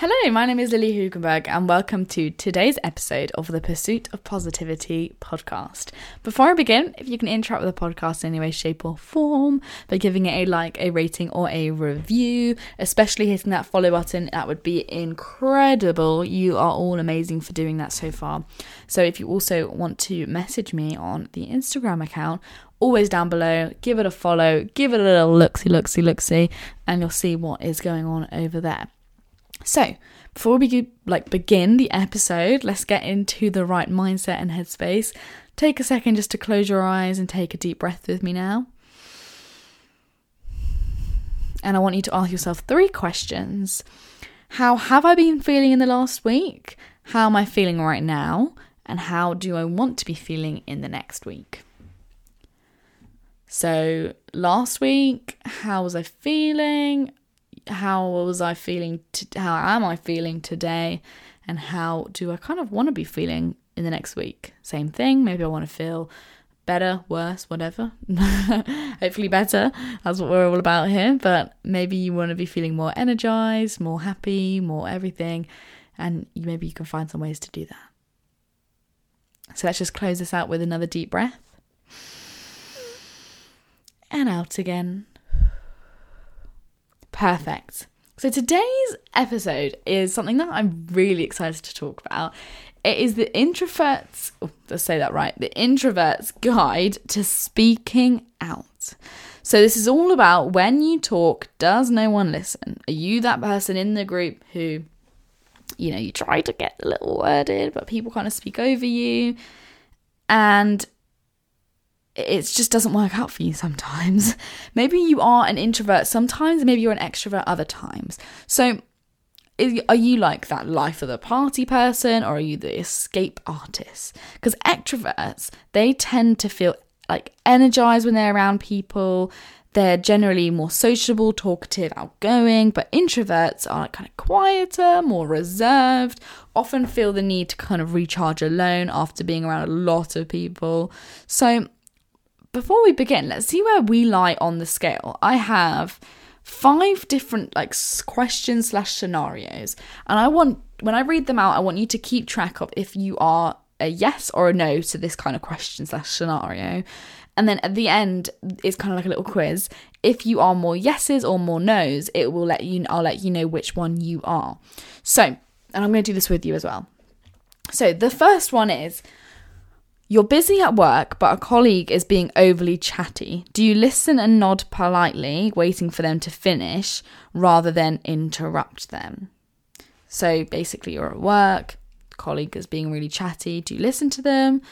Hello, my name is Lilly Hoogenberg, and welcome to today's episode of the Pursuit of Positivity podcast. Before I begin, if you can interact with the podcast in any way, shape, or form by giving it a like, a rating, or a review, especially hitting that follow button, that would be incredible. You are all amazing for doing that so far. So, if you also want to message me on the Instagram account, always down below, give it a follow, give it a little looksy, looksy, looksy, and you'll see what is going on over there. So, before we like begin the episode, let's get into the right mindset and headspace. Take a second just to close your eyes and take a deep breath with me now. And I want you to ask yourself three questions. How have I been feeling in the last week? How am I feeling right now? And how do I want to be feeling in the next week? So, last week, how was I feeling? How was I feeling? How am I feeling today? And how do I kind of want to be feeling in the next week? Same thing. Maybe I want to feel better, worse, whatever. Hopefully, better. That's what we're all about here. But maybe you want to be feeling more energized, more happy, more everything. And maybe you can find some ways to do that. So let's just close this out with another deep breath. And out again. Perfect. So today's episode is something that I'm really excited to talk about. It is the introverts, oh, let's say that right, the introvert's guide to speaking out. So this is all about when you talk, does no one listen? Are you that person in the group who, you know, you try to get a little word in, but people kind of speak over you? And it just doesn't work out for you sometimes. Maybe you are an introvert sometimes, maybe you're an extrovert other times. So, are you like that life of the party person or are you the escape artist? Because extroverts, they tend to feel like energized when they're around people. They're generally more sociable, talkative, outgoing, but introverts are kind of quieter, more reserved, often feel the need to kind of recharge alone after being around a lot of people. So, before we begin, let's see where we lie on the scale. I have five different like questions slash scenarios, and I want when I read them out, I want you to keep track of if you are a yes or a no to this kind of question slash scenario. And then at the end it's kind of like a little quiz. If you are more yeses or more nos, it will let you I'll let you know which one you are. So, and I'm going to do this with you as well. So, the first one is you're busy at work, but a colleague is being overly chatty. Do you listen and nod politely, waiting for them to finish, rather than interrupt them? So basically, you're at work, colleague is being really chatty. Do you listen to them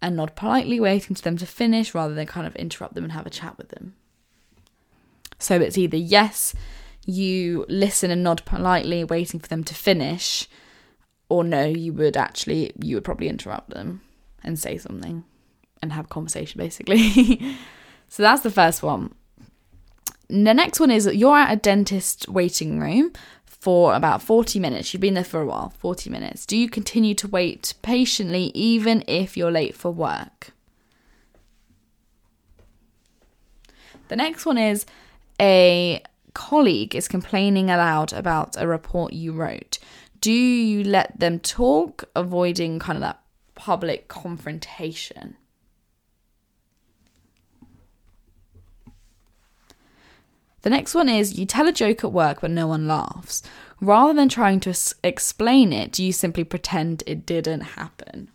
and nod politely, waiting for them to finish, rather than kind of interrupt them and have a chat with them? So it's either yes, you listen and nod politely, waiting for them to finish, or no, you would actually, you would probably interrupt them and say something and have conversation basically. so that's the first one. The next one is you're at a dentist waiting room for about 40 minutes. You've been there for a while, 40 minutes. Do you continue to wait patiently even if you're late for work? The next one is a colleague is complaining aloud about a report you wrote. Do you let them talk, avoiding kind of that public confrontation. The next one is you tell a joke at work but no one laughs. Rather than trying to explain it, do you simply pretend it didn't happen?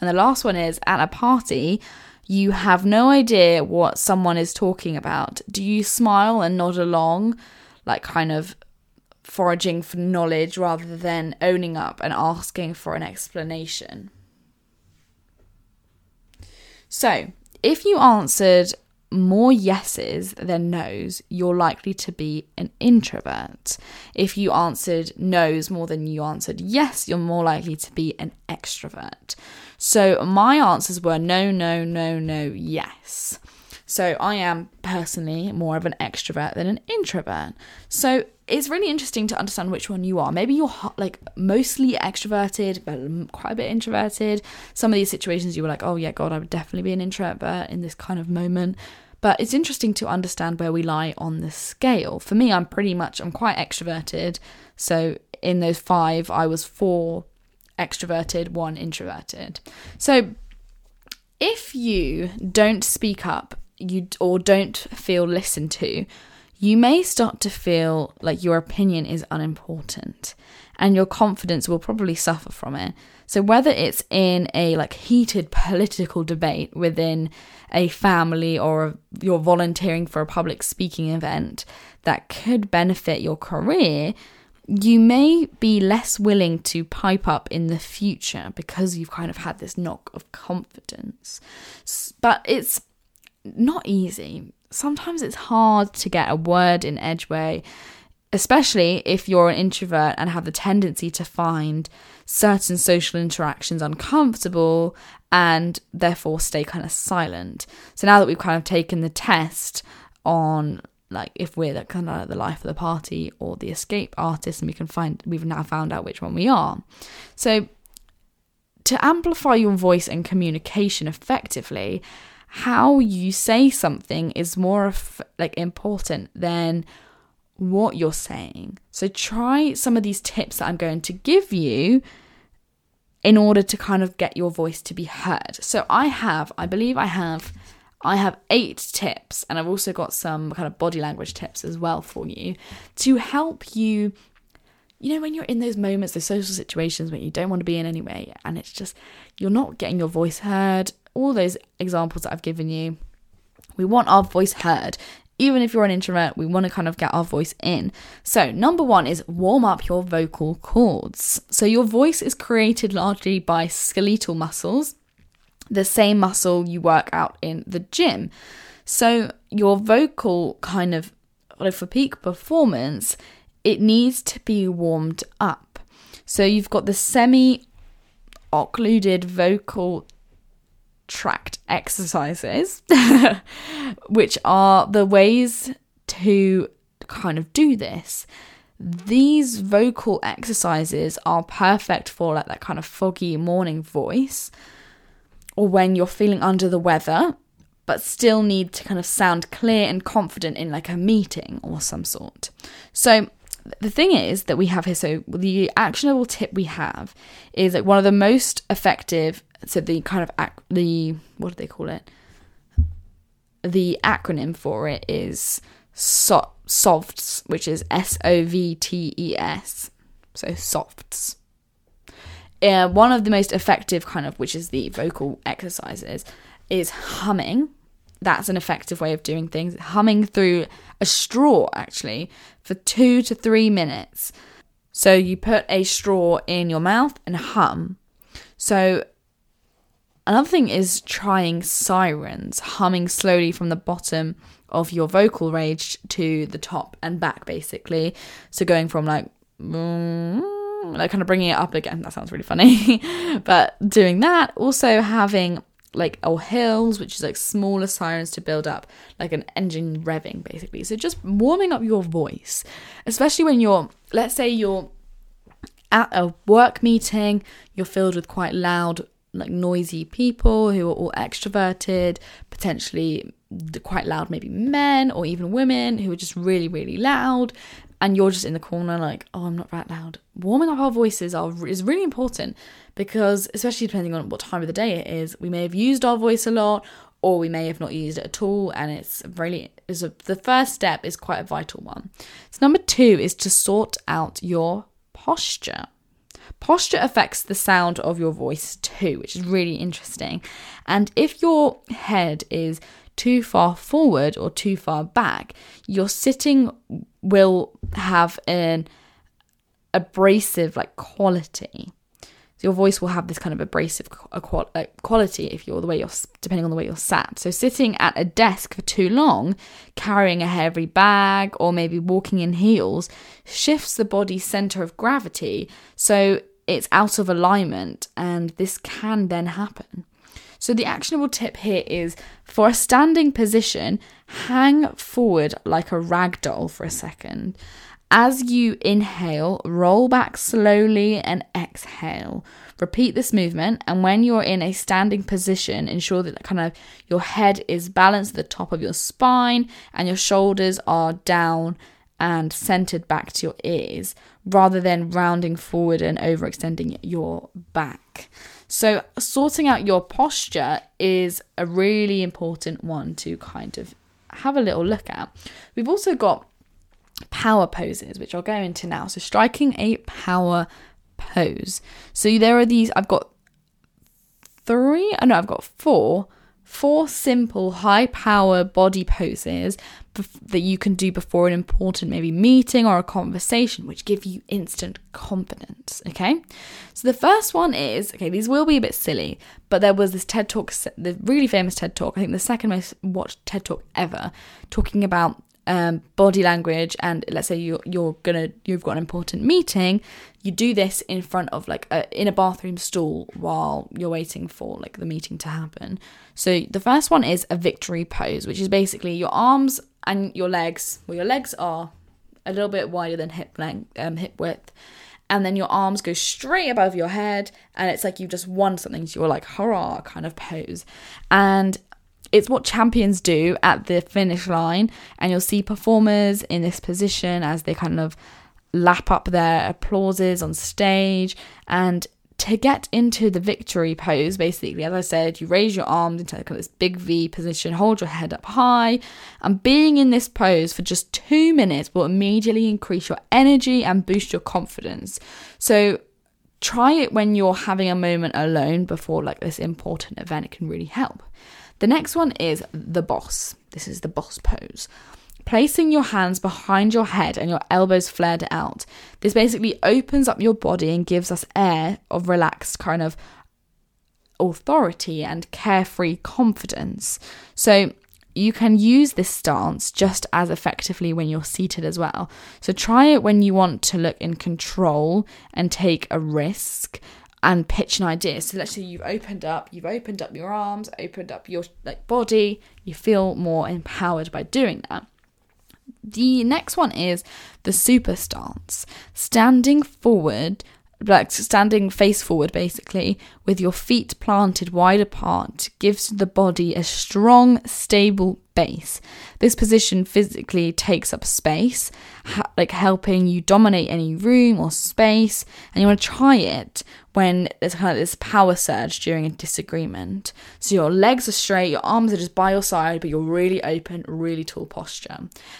And the last one is at a party, you have no idea what someone is talking about. Do you smile and nod along, like kind of foraging for knowledge rather than owning up and asking for an explanation. So, if you answered more yeses than nos, you're likely to be an introvert. If you answered nos more than you answered yes, you're more likely to be an extrovert. So my answers were no, no, no, no, yes. So I am personally more of an extrovert than an introvert. So it's really interesting to understand which one you are. Maybe you're like mostly extroverted, but quite a bit introverted. Some of these situations you were like, oh yeah, God, I would definitely be an introvert in this kind of moment. But it's interesting to understand where we lie on the scale. For me, I'm pretty much I'm quite extroverted. So in those five, I was four extroverted, one introverted. So if you don't speak up, you or don't feel listened to, you may start to feel like your opinion is unimportant and your confidence will probably suffer from it. So whether it's in a like heated political debate within a family or you're volunteering for a public speaking event that could benefit your career, you may be less willing to pipe up in the future because you've kind of had this knock of confidence. But it's not easy. Sometimes it's hard to get a word in Edgeway, especially if you're an introvert and have the tendency to find certain social interactions uncomfortable and therefore stay kind of silent. So now that we've kind of taken the test on like if we're the kind of like the life of the party or the escape artist and we can find we've now found out which one we are so to amplify your voice and communication effectively how you say something is more of like important than what you're saying so try some of these tips that i'm going to give you in order to kind of get your voice to be heard so i have i believe i have I have eight tips, and I've also got some kind of body language tips as well for you to help you. You know, when you're in those moments, those social situations where you don't want to be in anyway, and it's just you're not getting your voice heard, all those examples that I've given you, we want our voice heard. Even if you're an introvert, we want to kind of get our voice in. So, number one is warm up your vocal cords. So, your voice is created largely by skeletal muscles the same muscle you work out in the gym. So your vocal kind of for peak performance, it needs to be warmed up. So you've got the semi occluded vocal tract exercises, which are the ways to kind of do this. These vocal exercises are perfect for like that kind of foggy morning voice or when you're feeling under the weather, but still need to kind of sound clear and confident in like a meeting or some sort. So the thing is that we have here, so the actionable tip we have is like one of the most effective. So the kind of ac- the what do they call it? The acronym for it is so- which is S O V T E S. So SOFTS. uh, one of the most effective kind of which is the vocal exercises is humming that's an effective way of doing things humming through a straw actually for 2 to 3 minutes so you put a straw in your mouth and hum so another thing is trying sirens humming slowly from the bottom of your vocal range to the top and back basically so going from like like kind of bringing it up again. That sounds really funny. but doing that, also having like or hills, which is like smaller sirens to build up like an engine revving basically. So just warming up your voice, especially when you're, let's say you're at a work meeting, you're filled with quite loud, like noisy people who are all extroverted, potentially quite loud, maybe men or even women who are just really, really loud and you're just in the corner like, oh, I'm not that loud. Warming up our voices are is really important because, especially depending on what time of the day it is, we may have used our voice a lot or we may have not used it at all, and it's really is the first step is quite a vital one. So number two is to sort out your posture. Posture affects the sound of your voice too, which is really interesting. And if your head is too far forward or too far back, your sitting will have an abrasive like quality. So your voice will have this kind of abrasive quality if you're the way you're depending on the way you're sat. So sitting at a desk for too long, carrying a heavy bag or maybe walking in heels shifts the body's center of gravity. So it's out of alignment and this can then happen. So the actionable tip here is for a standing position, hang forward like a rag doll for a second As you inhale, roll back slowly and exhale. Repeat this movement, and when you're in a standing position, ensure that kind of your head is balanced at the top of your spine and your shoulders are down and centered back to your ears rather than rounding forward and overextending your back. So, sorting out your posture is a really important one to kind of have a little look at. We've also got power poses, which I'll go into now. So, striking a power pose. So, there are these, I've got three, oh I know I've got four, four simple high power body poses that you can do before an important maybe meeting or a conversation which give you instant confidence okay? So the first one is okay these will be a bit silly but there was this ted talk the really famous ted talk i think the second most watched ted talk ever talking about um, body language and let's say you're, you're gonna you've got an important meeting you do this in front of like a, in a bathroom stall while you're waiting for like the meeting to happen. So the first one is a victory pose which is basically your arms and your legs well your legs are a little bit wider than hip length um, hip width and then your arms go straight above your head and it's like you've just won something. So you're like hurrah kind of pose. And it's what champions do at the finish line, and you'll see performers in this position as they kind of lap up their applauses on stage. And to get into the victory pose, basically, as I said, you raise your arms into this big V position, hold your head up high, and being in this pose for just two minutes will immediately increase your energy and boost your confidence. So try it when you're having a moment alone before like this important event, it can really help. The next one is the boss. This is the boss pose. Placing your hands behind your head and your elbows flared out. This basically opens up your body and gives us air of relaxed kind of authority and carefree confidence. So you can use this stance just as effectively when you're seated as well. So try it when you want to look in control and take a risk and pitch an idea. So let's say you've opened up, you've opened up your arms, opened up your like body, you feel more empowered by doing that. The next one is the super stance, standing forward, like standing face forward basically, with your feet planted wide apart, gives the body a strong, stable base. This position physically takes up space, ha- like helping you dominate any room or space, and you want to try it when there's kind of this power surge during a disagreement. So your legs are straight, your arms are just by your side, but you're really open, really tall posture.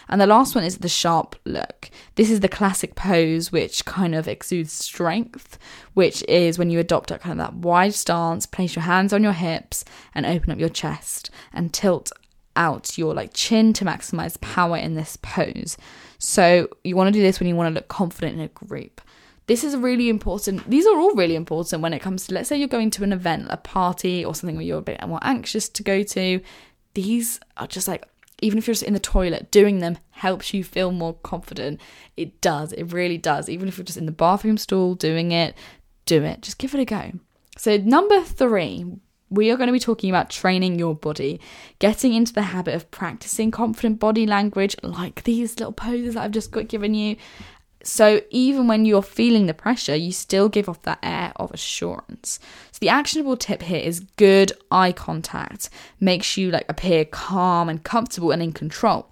And the last one is the sharp look. This is the classic pose which kind of exudes strength, which is when you adopt a kind of that wide stance, place your hands on your hips and open up your chest and tilt out your like chin to maximize power in this pose. So you want to do this when you want to look confident in a group. This is really important. These are all really important when it comes to, let's say, you're going to an event, a party, or something where you're a bit more anxious to go to. These are just like, even if you're just in the toilet, doing them helps you feel more confident. It does. It really does. Even if you're just in the bathroom stall doing it, do it. Just give it a go. So, number three, we are going to be talking about training your body, getting into the habit of practicing confident body language like these little poses that I've just got given you, so even when you're feeling the pressure, you still give off that air of assurance. So the actionable tip here is good eye contact. Makes you like appear calm and comfortable and in control.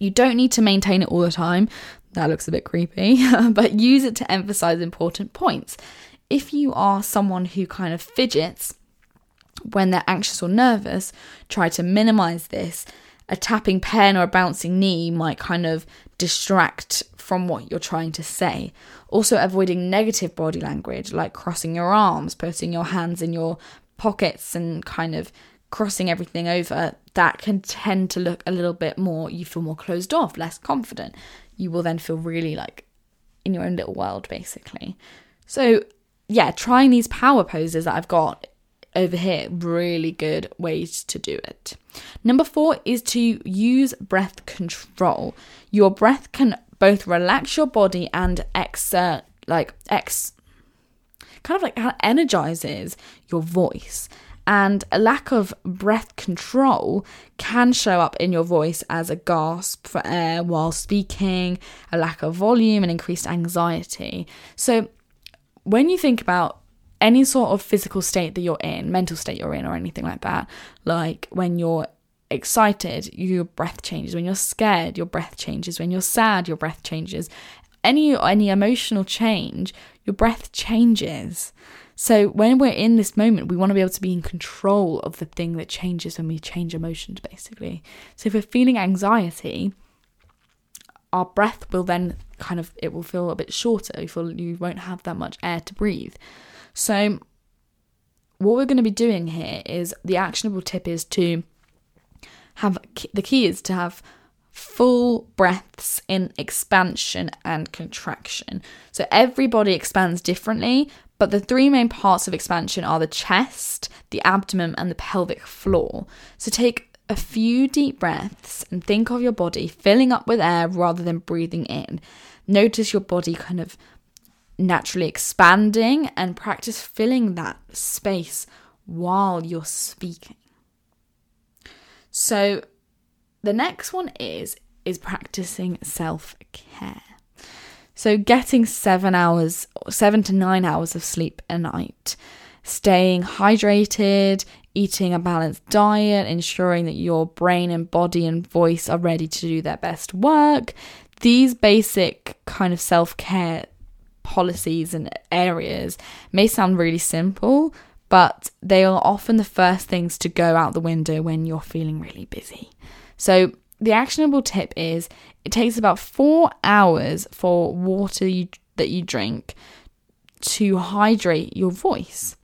You don't need to maintain it all the time. That looks a bit creepy, but use it to emphasize important points. If you are someone who kind of fidgets when they're anxious or nervous, try to minimize this. A tapping pen or a bouncing knee might kind of distract from what you're trying to say. Also, avoiding negative body language like crossing your arms, putting your hands in your pockets, and kind of crossing everything over. That can tend to look a little bit more, you feel more closed off, less confident. You will then feel really like in your own little world, basically. So, yeah, trying these power poses that I've got over here, really good ways to do it. Number four is to use breath control. Your breath can both relax your body and exert, like, ex, kind of like energizes your voice. And a lack of breath control can show up in your voice as a gasp for air while speaking, a lack of volume, and increased anxiety. So, when you think about any sort of physical state that you're in, mental state you're in, or anything like that, like when you're excited, your breath changes. When you're scared, your breath changes. When you're sad, your breath changes. Any any emotional change, your breath changes. So when we're in this moment, we want to be able to be in control of the thing that changes when we change emotions, basically. So if we're feeling anxiety, our breath will then kind of it will feel a bit shorter. You feel you won't have that much air to breathe. So what we're going to be doing here is the actionable tip is to have the key is to have full breaths in expansion and contraction. So everybody expands differently, but the three main parts of expansion are the chest, the abdomen, and the pelvic floor. So take a few deep breaths and think of your body filling up with air rather than breathing in. Notice your body kind of naturally expanding and practice filling that space while you're speaking. So the next one is is practicing self-care. So getting 7 hours 7 to 9 hours of sleep a night, staying hydrated, eating a balanced diet, ensuring that your brain and body and voice are ready to do their best work. These basic kind of self-care policies and areas may sound really simple, but they are often the first things to go out the window when you're feeling really busy. So, the actionable tip is it takes about four hours for water you, that you drink to hydrate your voice.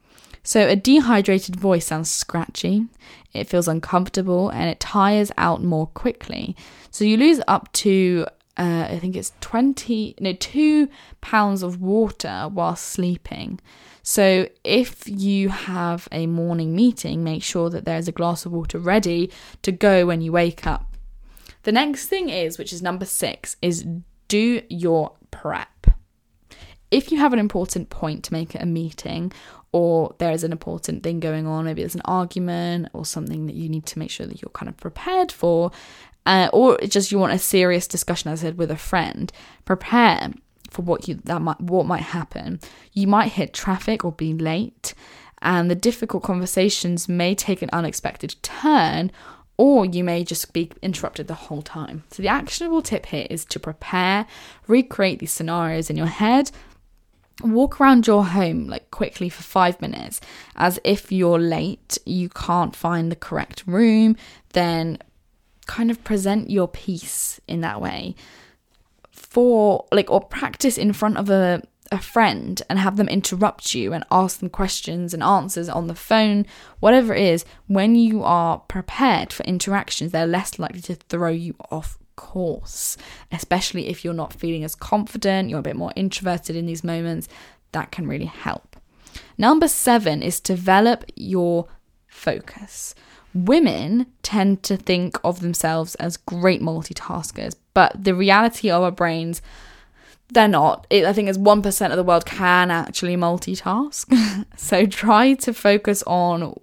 So, a dehydrated voice sounds scratchy, it feels uncomfortable, and it tires out more quickly. So, you lose up to uh, I think it's 20, no, two pounds of water while sleeping. So if you have a morning meeting, make sure that there's a glass of water ready to go when you wake up. The next thing is, which is number six, is do your prep. If you have an important point to make at a meeting, or there is an important thing going on, maybe there's an argument or something that you need to make sure that you're kind of prepared for, uh, or just you want a serious discussion, as I said, with a friend, prepare for what you that might what might happen. You might hit traffic or be late, and the difficult conversations may take an unexpected turn, or you may just be interrupted the whole time. So the actionable tip here is to prepare, recreate these scenarios in your head. Walk around your home like quickly for five minutes as if you're late, you can't find the correct room, then kind of present your piece in that way for like or practice in front of a a friend and have them interrupt you and ask them questions and answers on the phone, whatever it is, when you are prepared for interactions, they're less likely to throw you off course, especially if you're not feeling as confident, you're a bit more introverted in these moments. That can really help. Number seven is develop your focus. Women tend to think of themselves as great multitaskers, but the reality of our brains, they're not. It, I think as 1% of the world can actually multitask. so try to focus on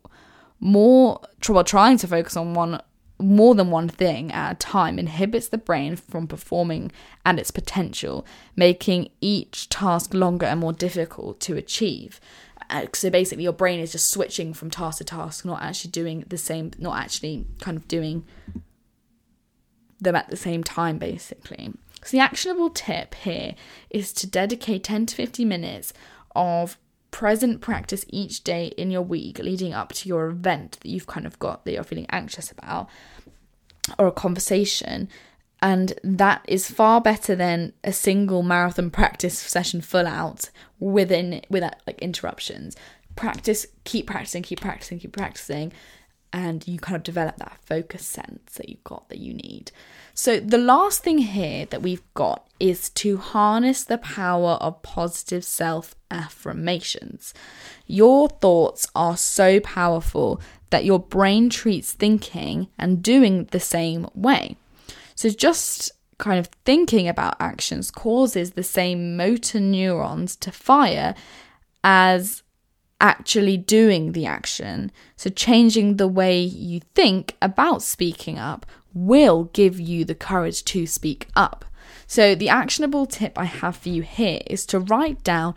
more, well, trying to focus on one more than one thing at a time inhibits the brain from performing at its potential, making each task longer and more difficult to achieve. Uh, so basically, your brain is just switching from task to task, not actually doing the same, not actually kind of doing them at the same time, basically. So, the actionable tip here is to dedicate 10 to 50 minutes of present practice each day in your week leading up to your event that you've kind of got that you're feeling anxious about or a conversation and that is far better than a single marathon practice session full out within without uh, like interruptions. Practice keep practicing keep practicing keep practicing and you kind of develop that focus sense that you've got that you need. So the last thing here that we've got is to harness the power of positive self affirmations your thoughts are so powerful that your brain treats thinking and doing the same way so just kind of thinking about actions causes the same motor neurons to fire as actually doing the action. So, changing the way you think about speaking up will give you the courage to speak up. So, the actionable tip I have for you here is to write down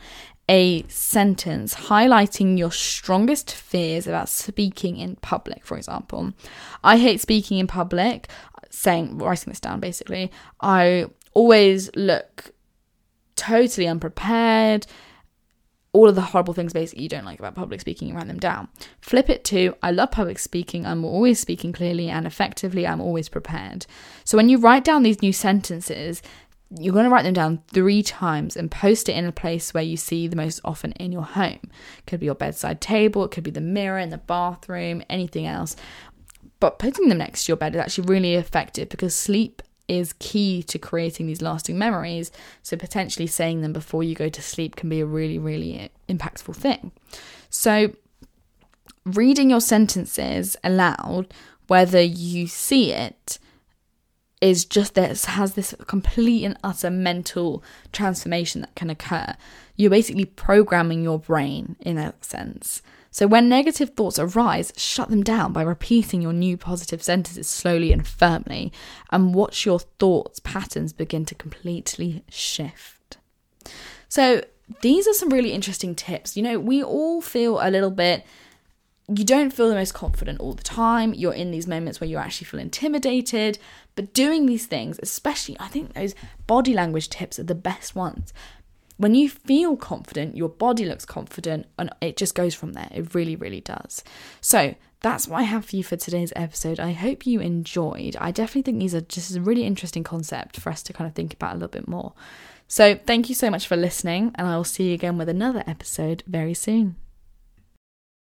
a sentence highlighting your strongest fears about speaking in public, for example. I hate speaking in public, saying, writing this down basically. I always look totally unprepared all of the horrible things basically you don't like about public speaking you write them down. Flip it to I love public speaking, I'm always speaking clearly and effectively, I'm always prepared. So when you write down these new sentences, you're going to write them down three times and post it in a place where you see the most often in your home. It could be your bedside table, it could be the mirror in the bathroom, anything else. But putting them next to your bed is actually really effective because sleep is key to creating these lasting memories. So, potentially saying them before you go to sleep can be a really, really impactful thing. So, reading your sentences aloud, whether you see it, is just this has this complete and utter mental transformation that can occur. You're basically programming your brain in a sense. So, when negative thoughts arise, shut them down by repeating your new positive sentences slowly and firmly, and watch your thoughts patterns begin to completely shift. So, these are some really interesting tips. You know, we all feel a little bit you don't feel the most confident all the time. You're in these moments where you actually feel intimidated. But doing these things, especially, I think those body language tips are the best ones when you feel confident, your body looks confident, and it just goes from there. It really, really does. So, that's what I have for you for today's episode. I hope you enjoyed. I definitely think these are just a really interesting concept for us to kind of think about a little bit more. So, thank you so much for listening, and I will see you again with another episode very soon.